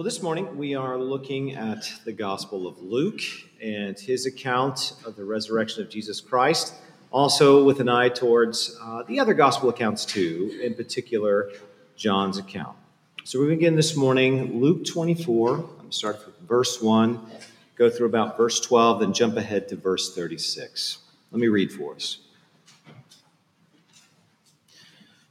Well, this morning we are looking at the Gospel of Luke and his account of the resurrection of Jesus Christ, also with an eye towards uh, the other Gospel accounts too, in particular John's account. So we begin this morning, Luke 24. I'm going to start with verse 1, go through about verse 12, then jump ahead to verse 36. Let me read for us.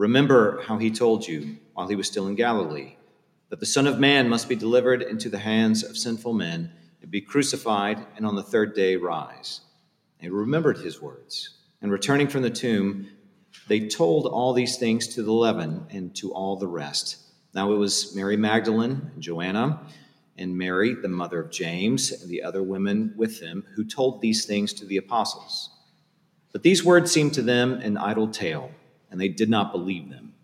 Remember how he told you while he was still in Galilee that the Son of Man must be delivered into the hands of sinful men and be crucified, and on the third day rise. They remembered his words, and returning from the tomb, they told all these things to the eleven and to all the rest. Now it was Mary Magdalene and Joanna and Mary, the mother of James, and the other women with them who told these things to the apostles. But these words seemed to them an idle tale and they did not believe them.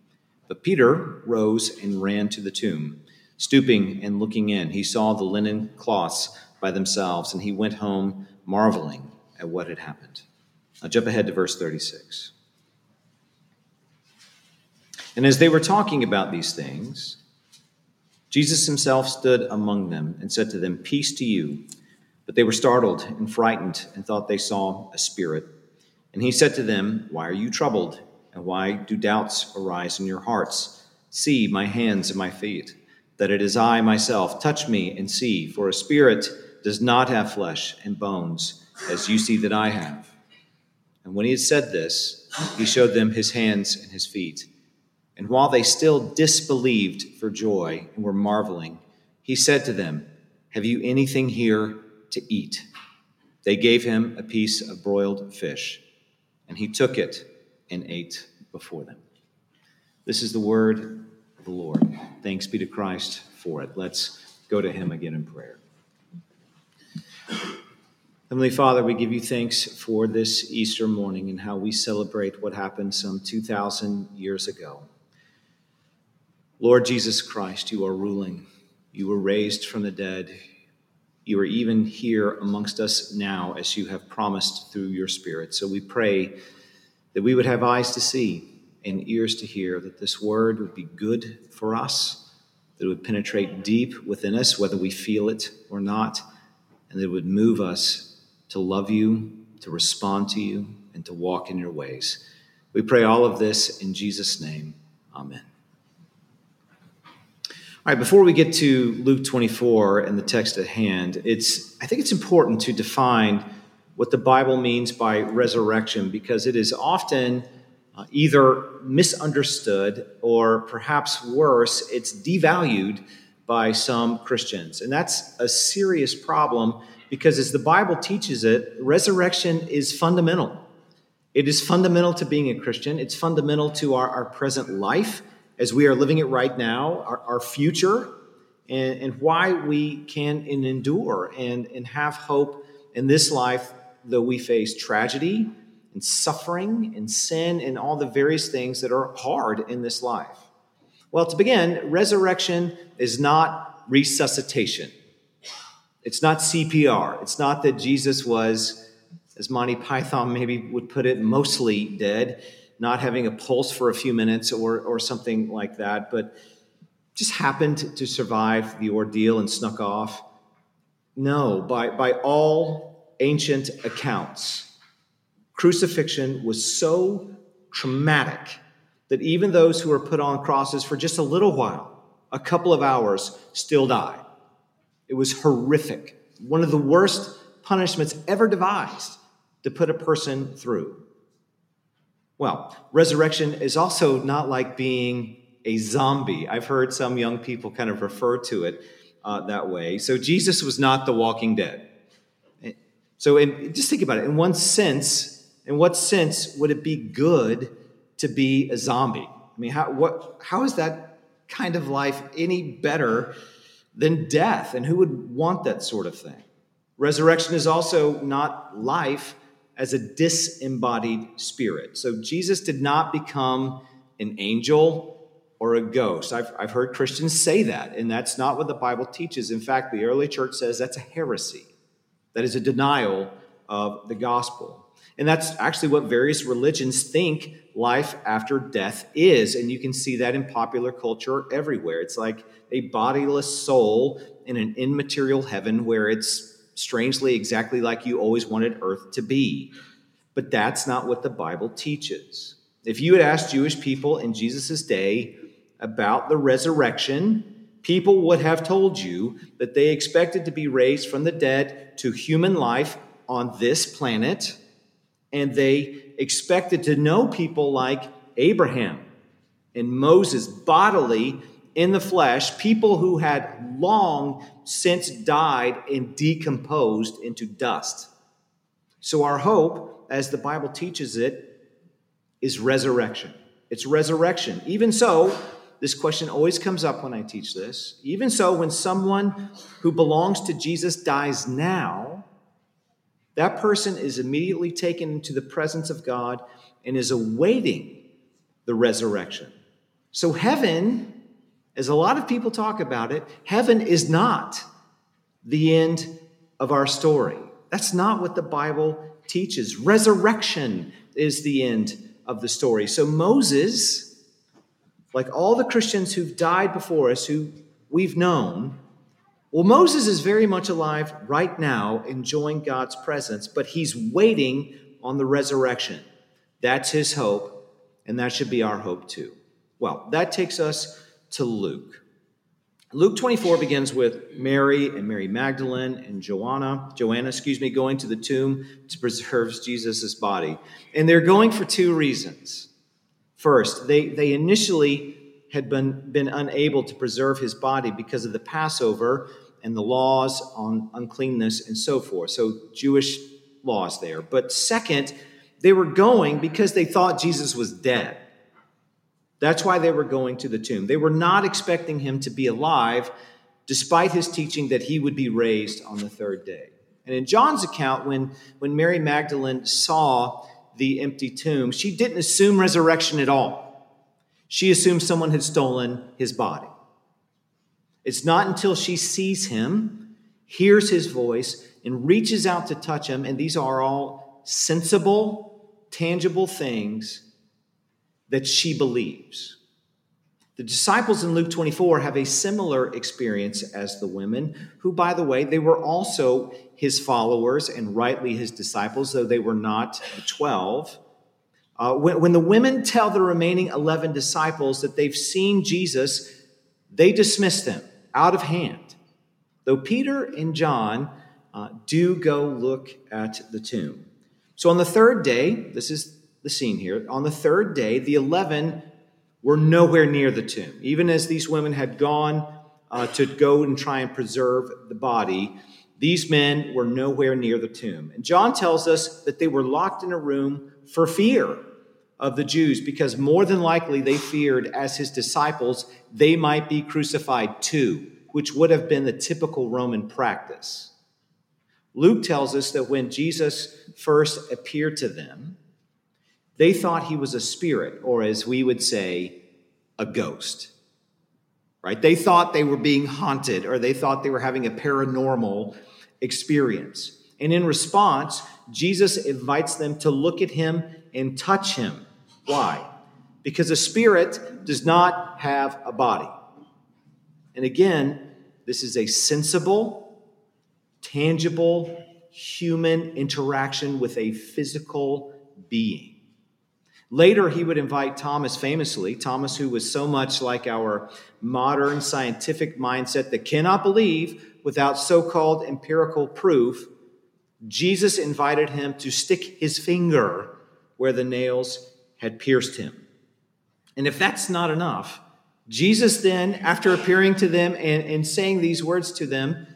But Peter rose and ran to the tomb. Stooping and looking in, he saw the linen cloths by themselves, and he went home marveling at what had happened. I'll jump ahead to verse 36. And as they were talking about these things, Jesus himself stood among them and said to them, Peace to you. But they were startled and frightened and thought they saw a spirit. And he said to them, Why are you troubled? And why do doubts arise in your hearts? See my hands and my feet, that it is I myself. Touch me and see, for a spirit does not have flesh and bones, as you see that I have. And when he had said this, he showed them his hands and his feet. And while they still disbelieved for joy and were marveling, he said to them, Have you anything here to eat? They gave him a piece of broiled fish, and he took it and ate before them. This is the word of the Lord. Thanks be to Christ for it. Let's go to him again in prayer. Heavenly Father, we give you thanks for this Easter morning and how we celebrate what happened some 2,000 years ago. Lord Jesus Christ, you are ruling. You were raised from the dead. You are even here amongst us now as you have promised through your Spirit. So we pray that we would have eyes to see and ears to hear, that this word would be good for us, that it would penetrate deep within us, whether we feel it or not, and that it would move us to love you, to respond to you, and to walk in your ways. We pray all of this in Jesus' name. Amen. All right, before we get to Luke 24 and the text at hand, it's I think it's important to define what the Bible means by resurrection because it is often uh, either misunderstood or perhaps worse, it's devalued by some Christians. And that's a serious problem because, as the Bible teaches it, resurrection is fundamental. It is fundamental to being a Christian, it's fundamental to our, our present life as we are living it right now, our, our future, and, and why we can endure and, and have hope in this life though we face tragedy and suffering and sin and all the various things that are hard in this life. Well, to begin, resurrection is not resuscitation. It's not CPR. It's not that Jesus was, as Monty Python maybe would put it, mostly dead, not having a pulse for a few minutes or, or something like that, but just happened to survive the ordeal and snuck off. No, by, by all ancient accounts, crucifixion was so traumatic that even those who were put on crosses for just a little while, a couple of hours, still died. It was horrific. One of the worst punishments ever devised to put a person through. Well, resurrection is also not like being a zombie. I've heard some young people kind of refer to it uh, that way. So Jesus was not the walking dead. So, in, just think about it. In one sense, in what sense would it be good to be a zombie? I mean, how, what, how is that kind of life any better than death. And who would want that sort of thing? Resurrection is also not life as a disembodied spirit. So Jesus did not become an angel or a ghost. I've, I've heard Christians say that, and that's not what the Bible teaches. In fact, the early church says that's a heresy, that is a denial of the gospel. And that's actually what various religions think life after death is. And you can see that in popular culture everywhere. It's like a bodiless soul in an immaterial heaven where it's strangely exactly like you always wanted earth to be. But that's not what the Bible teaches. If you had asked Jewish people in Jesus' day, about the resurrection, people would have told you that they expected to be raised from the dead to human life on this planet, and they expected to know people like Abraham and Moses bodily in the flesh, people who had long since died and decomposed into dust. So, our hope, as the Bible teaches it, is resurrection. It's resurrection. Even so, this question always comes up when I teach this. Even so, when someone who belongs to Jesus dies now, that person is immediately taken into the presence of God and is awaiting the resurrection. So, heaven, as a lot of people talk about it, heaven is not the end of our story. That's not what the Bible teaches. Resurrection is the end of the story. So, Moses like all the Christians who've died before us, who we've known, well, Moses is very much alive right now, enjoying God's presence, but he's waiting on the resurrection. That's his hope, and that should be our hope too. Well, that takes us to Luke. Luke 24 begins with Mary and Mary Magdalene and Joanna, Joanna, excuse me, going to the tomb to preserve Jesus' body. And they're going for two reasons. First, they, they initially had been, been unable to preserve his body because of the Passover and the laws on uncleanness and so forth. So, Jewish laws there. But second, they were going because they thought Jesus was dead. That's why they were going to the tomb. They were not expecting him to be alive, despite his teaching that he would be raised on the third day. And in John's account, when, when Mary Magdalene saw the empty tomb, she didn't assume resurrection at all. She assumed someone had stolen his body. It's not until she sees him, hears his voice, and reaches out to touch him, and these are all sensible, tangible things that she believes. The disciples in Luke 24 have a similar experience as the women, who, by the way, they were also his followers and rightly his disciples, though they were not the 12. Uh, when, when the women tell the remaining 11 disciples that they've seen Jesus, they dismiss them out of hand. Though Peter and John uh, do go look at the tomb. So on the third day, this is the scene here. On the third day, the 11 were nowhere near the tomb. Even as these women had gone uh, to go and try and preserve the body, these men were nowhere near the tomb. And John tells us that they were locked in a room for fear of the Jews, because more than likely they feared, as his disciples, they might be crucified too, which would have been the typical Roman practice. Luke tells us that when Jesus first appeared to them, they thought he was a spirit, or as we would say, a ghost. Right? They thought they were being haunted, or they thought they were having a paranormal experience. And in response, Jesus invites them to look at him and touch him. Why? Because a spirit does not have a body. And again, this is a sensible, tangible, human interaction with a physical being. Later, he would invite Thomas famously, Thomas, who was so much like our modern scientific mindset that cannot believe without so called empirical proof. Jesus invited him to stick his finger where the nails had pierced him. And if that's not enough, Jesus then, after appearing to them and, and saying these words to them,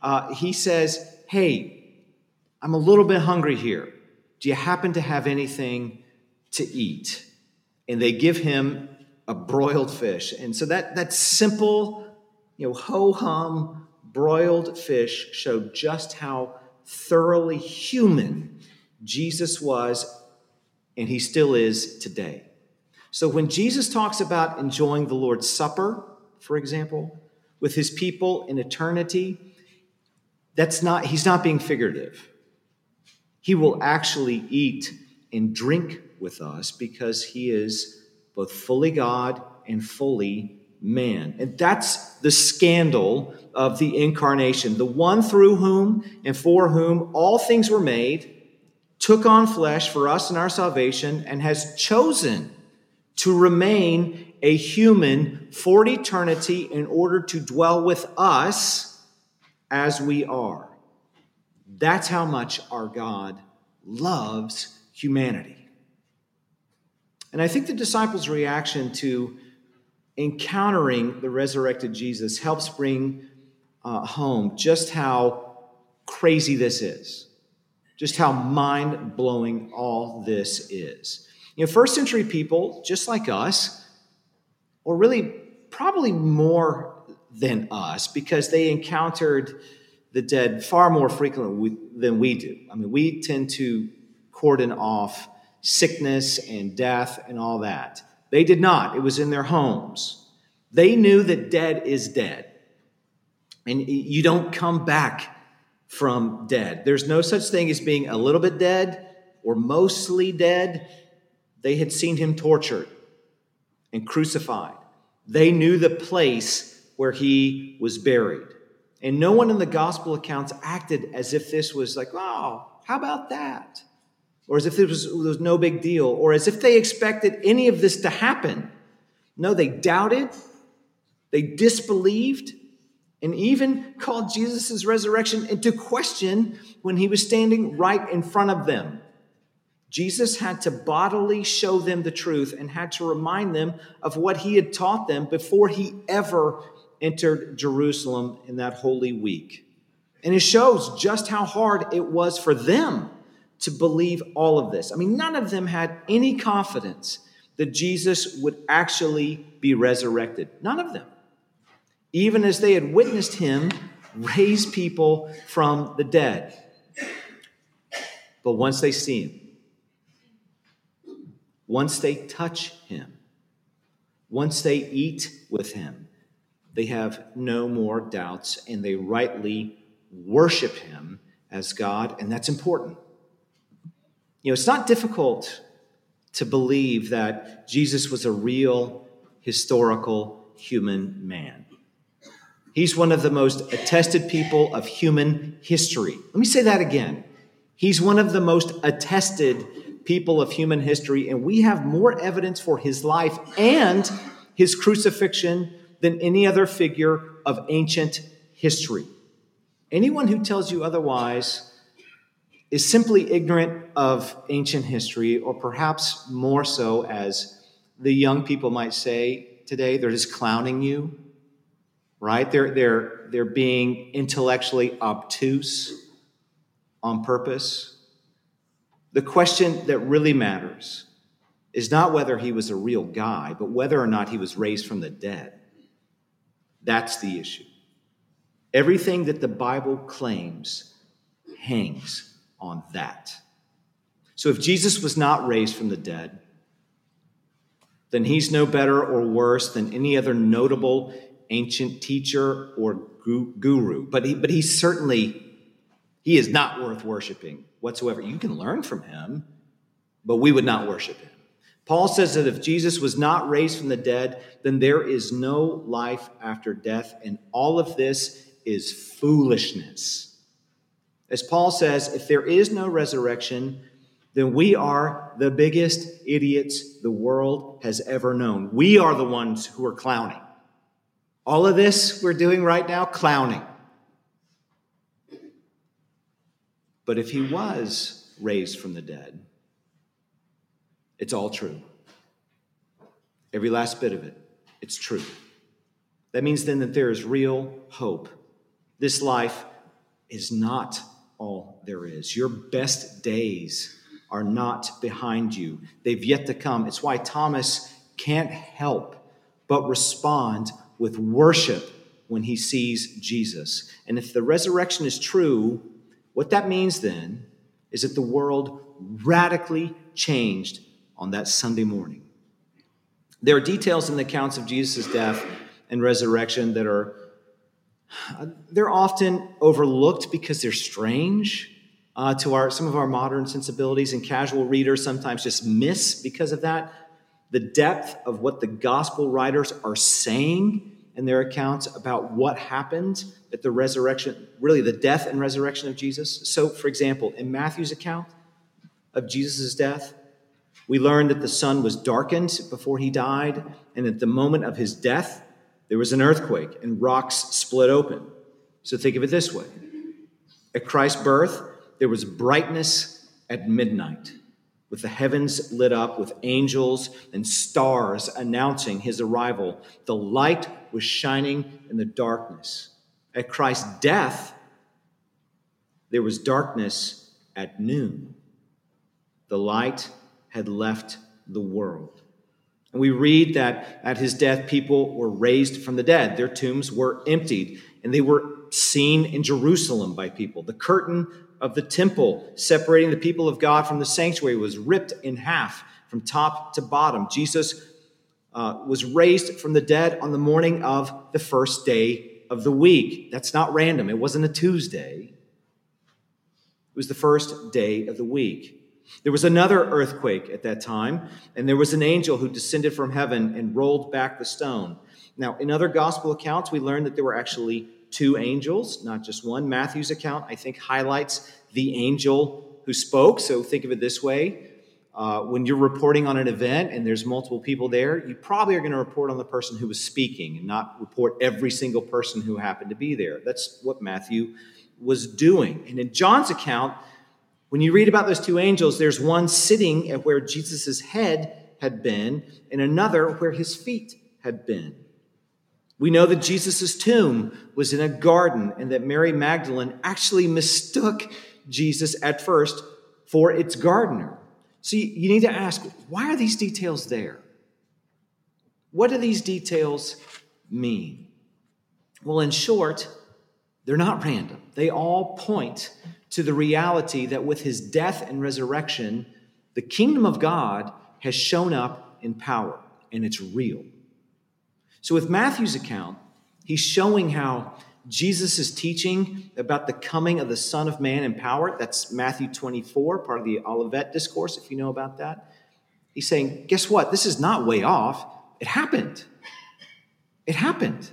uh, he says, Hey, I'm a little bit hungry here. Do you happen to have anything to eat. And they give him a broiled fish. And so that, that simple, you know, ho hum broiled fish showed just how thoroughly human Jesus was and he still is today. So when Jesus talks about enjoying the Lord's Supper, for example, with his people in eternity, that's not he's not being figurative. He will actually eat and drink with us because he is both fully God and fully man. And that's the scandal of the incarnation. The one through whom and for whom all things were made took on flesh for us and our salvation and has chosen to remain a human for eternity in order to dwell with us as we are. That's how much our God loves humanity. And I think the disciples' reaction to encountering the resurrected Jesus helps bring uh, home just how crazy this is, just how mind blowing all this is. You know, first century people, just like us, or really probably more than us, because they encountered the dead far more frequently than we do. I mean, we tend to cordon off sickness and death and all that. They did not, it was in their homes. They knew that dead is dead. And you don't come back from dead. There's no such thing as being a little bit dead or mostly dead. They had seen him tortured and crucified. They knew the place where he was buried. And no one in the gospel accounts acted as if this was like, oh, how about that? Or as if it was, was no big deal, or as if they expected any of this to happen. No, they doubted, they disbelieved, and even called Jesus' resurrection into question when he was standing right in front of them. Jesus had to bodily show them the truth and had to remind them of what he had taught them before he ever entered Jerusalem in that holy week. And it shows just how hard it was for them to believe all of this. I mean, none of them had any confidence that Jesus would actually be resurrected. None of them. Even as they had witnessed him raise people from the dead. But once they see him, once they touch him, once they eat with him, they have no more doubts and they rightly worship him as God, and that's important. You know, it's not difficult to believe that Jesus was a real historical human man. He's one of the most attested people of human history. Let me say that again. He's one of the most attested people of human history, and we have more evidence for his life and his crucifixion than any other figure of ancient history. Anyone who tells you otherwise is simply ignorant of ancient history, or perhaps more so, as the young people might say today, they're just clowning you, right? They're, they're, they're being intellectually obtuse on purpose. The question that really matters is not whether he was a real guy, but whether or not he was raised from the dead. That's the issue. Everything that the Bible claims hangs on that. So if Jesus was not raised from the dead, then he's no better or worse than any other notable ancient teacher or guru. But he, but he certainly he is not worth worshiping whatsoever. You can learn from him, but we would not worship him. Paul says that if Jesus was not raised from the dead, then there is no life after death, and all of this is foolishness. As Paul says, if there is no resurrection, then we are the biggest idiots the world has ever known. We are the ones who are clowning. All of this we're doing right now, clowning. But if he was raised from the dead, it's all true. Every last bit of it, it's true. That means then that there is real hope. This life is not all there is. Your best days are not behind you, they've yet to come. It's why Thomas can't help but respond with worship when he sees Jesus. And if the resurrection is true, what that means then is that the world radically changed on that Sunday morning. There are details in the accounts of Jesus' death and resurrection that are uh, they're often overlooked because they're strange uh, to our some of our modern sensibilities and casual readers sometimes just miss because of that the depth of what the gospel writers are saying in their accounts about what happened at the resurrection really the death and resurrection of jesus so for example in matthew's account of jesus' death we learn that the sun was darkened before he died and at the moment of his death there was an earthquake and rocks split open. So think of it this way at Christ's birth, there was brightness at midnight, with the heavens lit up with angels and stars announcing his arrival. The light was shining in the darkness. At Christ's death, there was darkness at noon. The light had left the world. And we read that at his death, people were raised from the dead. Their tombs were emptied, and they were seen in Jerusalem by people. The curtain of the temple separating the people of God from the sanctuary was ripped in half from top to bottom. Jesus uh, was raised from the dead on the morning of the first day of the week. That's not random, it wasn't a Tuesday, it was the first day of the week. There was another earthquake at that time, and there was an angel who descended from heaven and rolled back the stone. Now, in other gospel accounts, we learn that there were actually two angels, not just one. Matthew's account, I think, highlights the angel who spoke. So think of it this way uh, when you're reporting on an event and there's multiple people there, you probably are going to report on the person who was speaking and not report every single person who happened to be there. That's what Matthew was doing. And in John's account, when you read about those two angels, there's one sitting at where Jesus' head had been, and another where his feet had been. We know that Jesus' tomb was in a garden and that Mary Magdalene actually mistook Jesus at first for its gardener. So you need to ask why are these details there? What do these details mean? Well, in short, they're not random. They all point to the reality that with his death and resurrection, the kingdom of God has shown up in power and it's real. So, with Matthew's account, he's showing how Jesus is teaching about the coming of the Son of Man in power. That's Matthew 24, part of the Olivet Discourse, if you know about that. He's saying, guess what? This is not way off. It happened. It happened.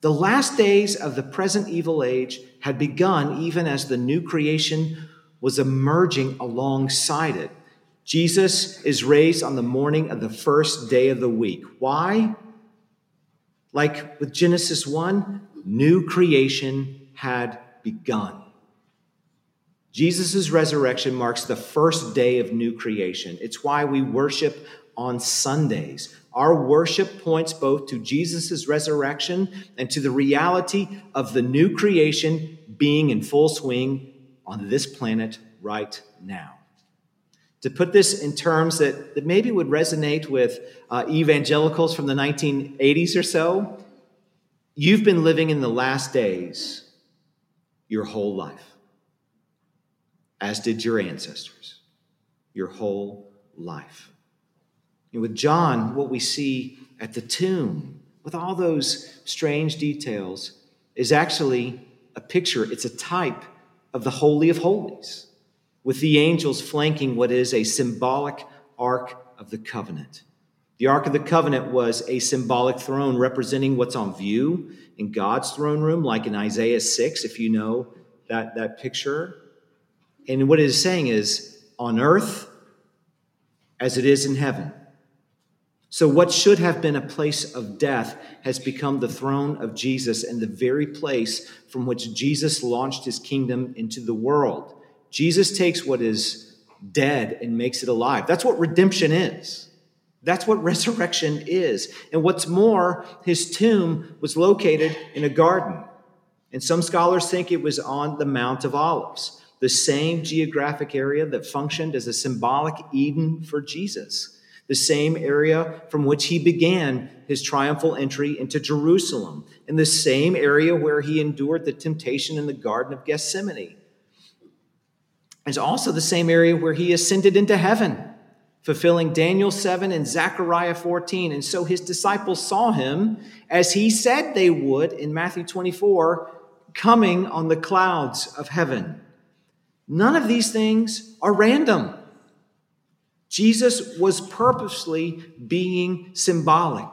The last days of the present evil age had begun even as the new creation was emerging alongside it. Jesus is raised on the morning of the first day of the week. Why? Like with Genesis 1, new creation had begun. Jesus' resurrection marks the first day of new creation. It's why we worship on Sundays. Our worship points both to Jesus' resurrection and to the reality of the new creation being in full swing on this planet right now. To put this in terms that, that maybe would resonate with uh, evangelicals from the 1980s or so, you've been living in the last days your whole life, as did your ancestors, your whole life. And with John, what we see at the tomb, with all those strange details, is actually a picture, it's a type of the Holy of Holies, with the angels flanking what is a symbolic Ark of the Covenant. The Ark of the Covenant was a symbolic throne representing what's on view in God's throne room, like in Isaiah 6, if you know that, that picture. And what it is saying is on earth as it is in heaven. So, what should have been a place of death has become the throne of Jesus and the very place from which Jesus launched his kingdom into the world. Jesus takes what is dead and makes it alive. That's what redemption is. That's what resurrection is. And what's more, his tomb was located in a garden. And some scholars think it was on the Mount of Olives, the same geographic area that functioned as a symbolic Eden for Jesus. the same area from which he began his triumphal entry into Jerusalem, and the same area where he endured the temptation in the Garden of Gethsemane. It's also the same area where he ascended into heaven, fulfilling Daniel 7 and Zechariah 14. And so his disciples saw him as he said they would in Matthew 24, coming on the clouds of heaven. None of these things are random. Jesus was purposely being symbolic.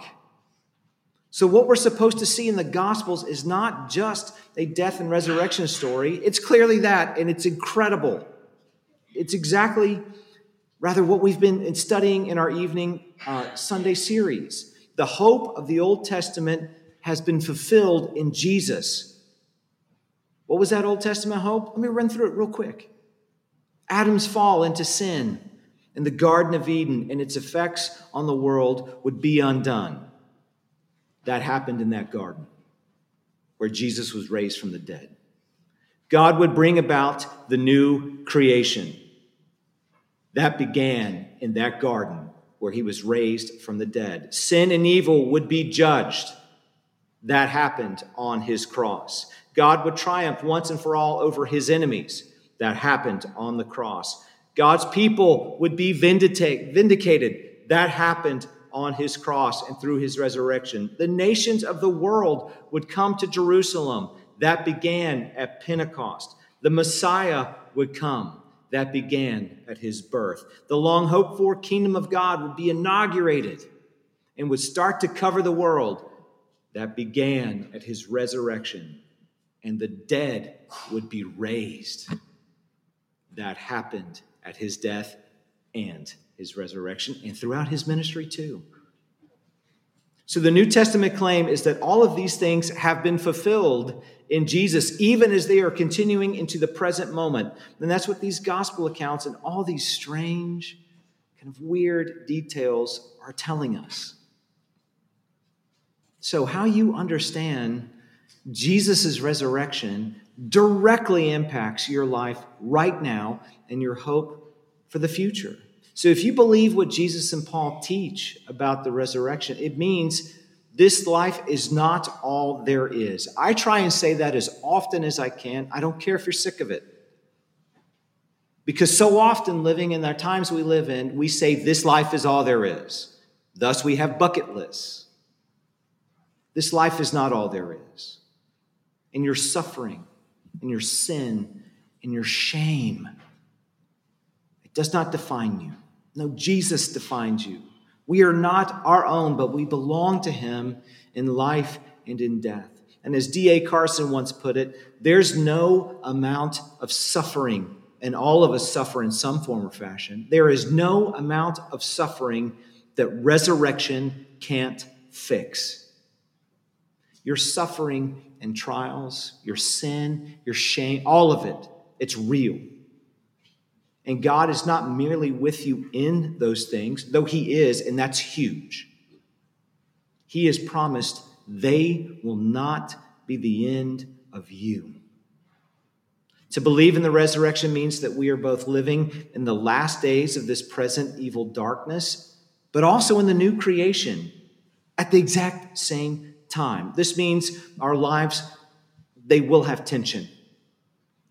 So, what we're supposed to see in the Gospels is not just a death and resurrection story. It's clearly that, and it's incredible. It's exactly, rather, what we've been studying in our evening uh, Sunday series. The hope of the Old Testament has been fulfilled in Jesus. What was that Old Testament hope? Let me run through it real quick. Adam's fall into sin in the Garden of Eden and its effects on the world would be undone. That happened in that garden where Jesus was raised from the dead. God would bring about the new creation. That began in that garden where he was raised from the dead. Sin and evil would be judged. That happened on his cross. God would triumph once and for all over his enemies. That happened on the cross. God's people would be vindicated. That happened on his cross and through his resurrection. The nations of the world would come to Jerusalem. That began at Pentecost. The Messiah would come. That began at his birth. The long hoped for kingdom of God would be inaugurated and would start to cover the world. That began at his resurrection. And the dead would be raised. That happened at his death and his resurrection, and throughout his ministry too. So the New Testament claim is that all of these things have been fulfilled in Jesus, even as they are continuing into the present moment. And that's what these gospel accounts and all these strange, kind of weird details are telling us. So, how you understand Jesus' resurrection directly impacts your life right now and your hope for the future. So if you believe what Jesus and Paul teach about the resurrection, it means this life is not all there is. I try and say that as often as I can. I don't care if you're sick of it. Because so often, living in the times we live in, we say this life is all there is. Thus, we have bucket lists. This life is not all there is. And your suffering, and your sin, and your shame it does not define you. No, Jesus defines you. We are not our own, but we belong to him in life and in death. And as D.A. Carson once put it, there's no amount of suffering, and all of us suffer in some form or fashion. There is no amount of suffering that resurrection can't fix. Your suffering and trials, your sin, your shame, all of it, it's real. And God is not merely with you in those things, though He is, and that's huge. He has promised they will not be the end of you. To believe in the resurrection means that we are both living in the last days of this present evil darkness, but also in the new creation at the exact same time. This means our lives, they will have tension.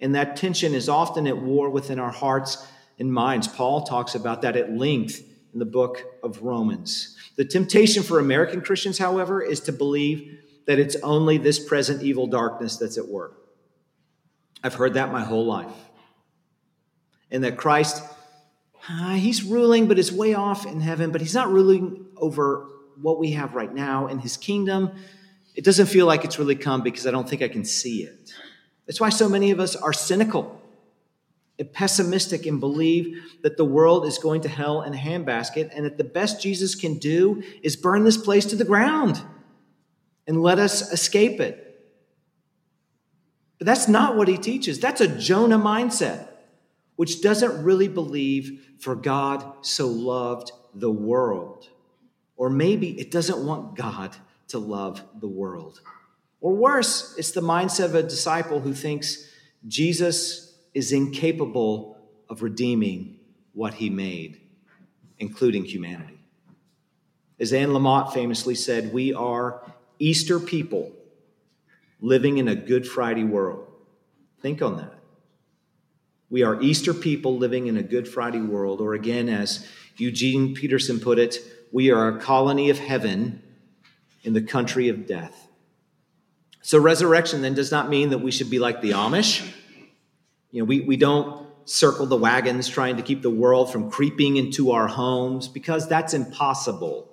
And that tension is often at war within our hearts and minds. Paul talks about that at length in the book of Romans. The temptation for American Christians, however, is to believe that it's only this present evil darkness that's at work. I've heard that my whole life. And that Christ, uh, he's ruling, but it's way off in heaven, but he's not ruling over what we have right now in his kingdom. It doesn't feel like it's really come because I don't think I can see it. That's why so many of us are cynical and pessimistic and believe that the world is going to hell in a handbasket and that the best Jesus can do is burn this place to the ground and let us escape it. But that's not what he teaches. That's a Jonah mindset, which doesn't really believe for God so loved the world. Or maybe it doesn't want God to love the world. Or worse, it's the mindset of a disciple who thinks Jesus is incapable of redeeming what he made, including humanity. As Anne Lamott famously said, we are Easter people living in a Good Friday world. Think on that. We are Easter people living in a Good Friday world, or again, as Eugene Peterson put it, we are a colony of heaven in the country of death. So, resurrection then does not mean that we should be like the Amish. You know, we, we don't circle the wagons trying to keep the world from creeping into our homes because that's impossible.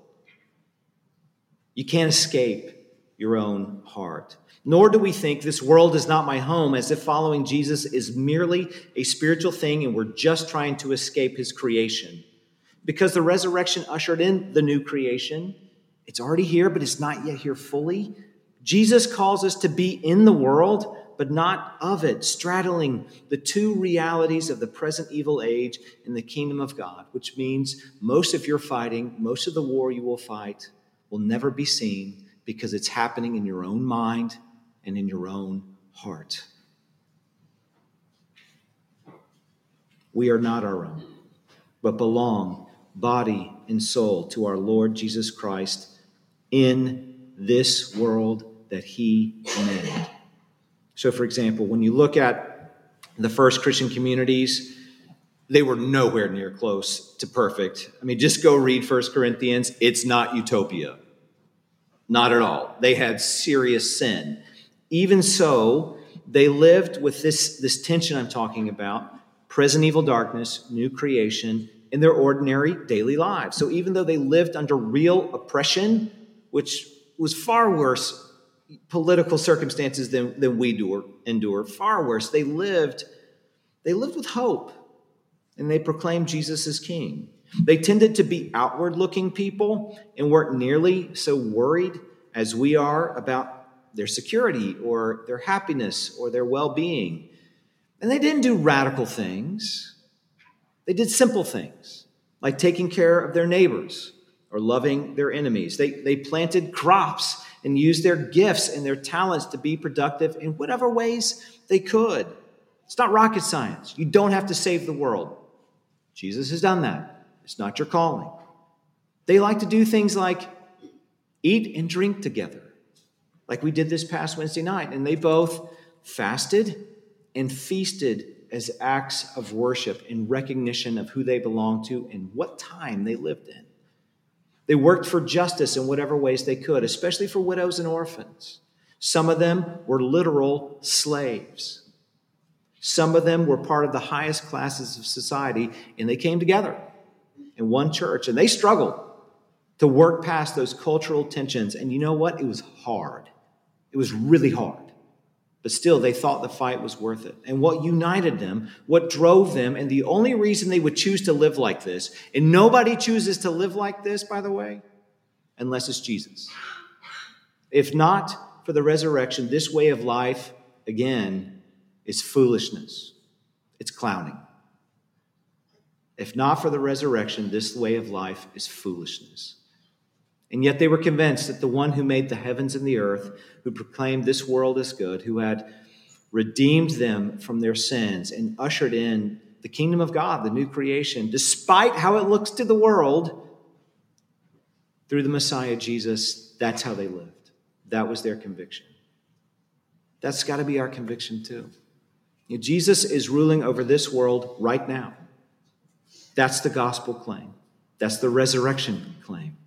You can't escape your own heart. Nor do we think this world is not my home as if following Jesus is merely a spiritual thing and we're just trying to escape his creation. Because the resurrection ushered in the new creation. It's already here, but it's not yet here fully. Jesus calls us to be in the world, but not of it, straddling the two realities of the present evil age and the kingdom of God, which means most of your fighting, most of the war you will fight, will never be seen because it's happening in your own mind and in your own heart. We are not our own, but belong, body and soul, to our Lord Jesus Christ in this world that He made. So, for example, when you look at the first Christian communities, they were nowhere near close to perfect. I mean, just go read First Corinthians. It's not utopia. Not at all. They had serious sin. Even so, they lived with this, this tension I'm talking about present evil darkness, new creation, in their ordinary daily lives. So even though they lived under real oppression, which was far worse political circumstances than, than we do endure, far worse, they lived, they lived with hope and they proclaimed Jesus as king. They tended to be outward looking people and weren't nearly so worried as we are about their security or their happiness or their well being. And they didn't do radical things, they did simple things like taking care of their neighbors or loving their enemies. They, they planted crops and use their gifts and their talents to be productive in whatever ways they could. It's not rocket science. You don't have to save the world. Jesus has done that. It's not your calling. They like to do things like eat and drink together like we did this past Wednesday night. And they both fasted and feasted as acts of worship in recognition of who they belonged to and what time they lived in. They worked for justice in whatever ways they could, especially for widows and orphans. Some of them were literal slaves. Some of them were part of the highest classes of society, and they came together in one church and they struggled to work past those cultural tensions. And you know what? It was hard. It was really hard. But still, they thought the fight was worth it. And what united them, what drove them, and the only reason they would choose to live like this, and nobody chooses to live like this, by the way, unless it's Jesus. If not for the resurrection, this way of life, again, is foolishness. It's clowning. If not for the resurrection, this way of life is foolishness. And yet they were convinced that the one who made the heavens and the earth, who proclaimed this world as good, who had redeemed them from their sins and ushered in the kingdom of God, the new creation, despite how it looks to the world, through the Messiah Jesus, that's how they lived. That was their conviction. That's got to be our conviction too. You know, Jesus is ruling over this world right now. That's the gospel claim. That's the resurrection claim.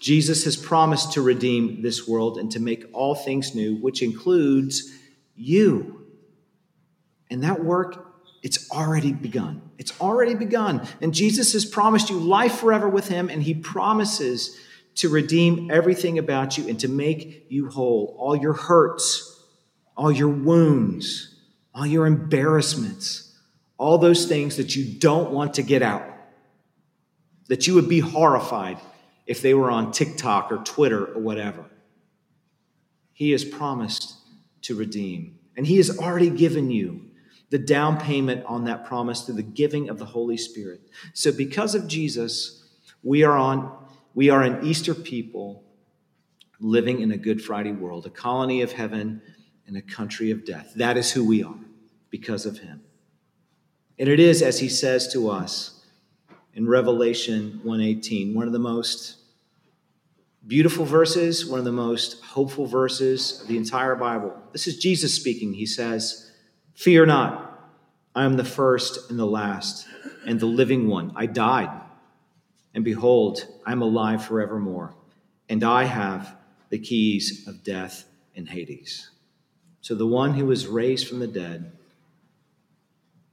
Jesus has promised to redeem this world and to make all things new, which includes you. And that work, it's already begun. It's already begun. And Jesus has promised you life forever with him, and he promises to redeem everything about you and to make you whole. All your hurts, all your wounds, all your embarrassments, all those things that you don't want to get out, that you would be horrified if they were on TikTok or Twitter or whatever. He has promised to redeem, and He has already given you the down payment on that promise through the giving of the Holy Spirit. So, because of Jesus, we are on we are an Easter people living in a Good Friday world, a colony of heaven and a country of death. That is who we are because of Him. And it is, as He says to us in Revelation 1:18, one of the most Beautiful verses, one of the most hopeful verses of the entire Bible. This is Jesus speaking. He says, Fear not, I am the first and the last, and the living one. I died, and behold, I am alive forevermore, and I have the keys of death and Hades. So the one who was raised from the dead,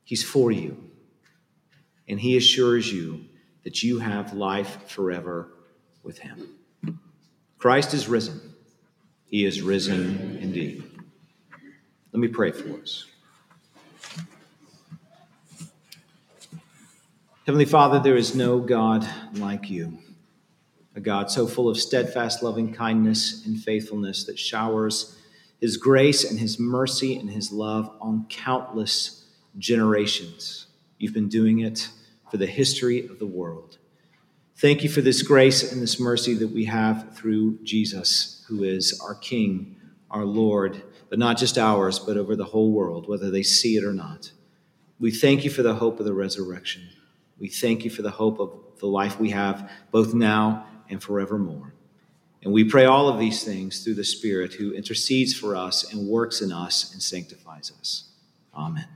he's for you, and he assures you that you have life forever with him. Christ is risen. He is risen indeed. Let me pray for us. Heavenly Father, there is no God like you, a God so full of steadfast loving kindness and faithfulness that showers his grace and his mercy and his love on countless generations. You've been doing it for the history of the world. Thank you for this grace and this mercy that we have through Jesus, who is our King, our Lord, but not just ours, but over the whole world, whether they see it or not. We thank you for the hope of the resurrection. We thank you for the hope of the life we have both now and forevermore. And we pray all of these things through the Spirit who intercedes for us and works in us and sanctifies us. Amen.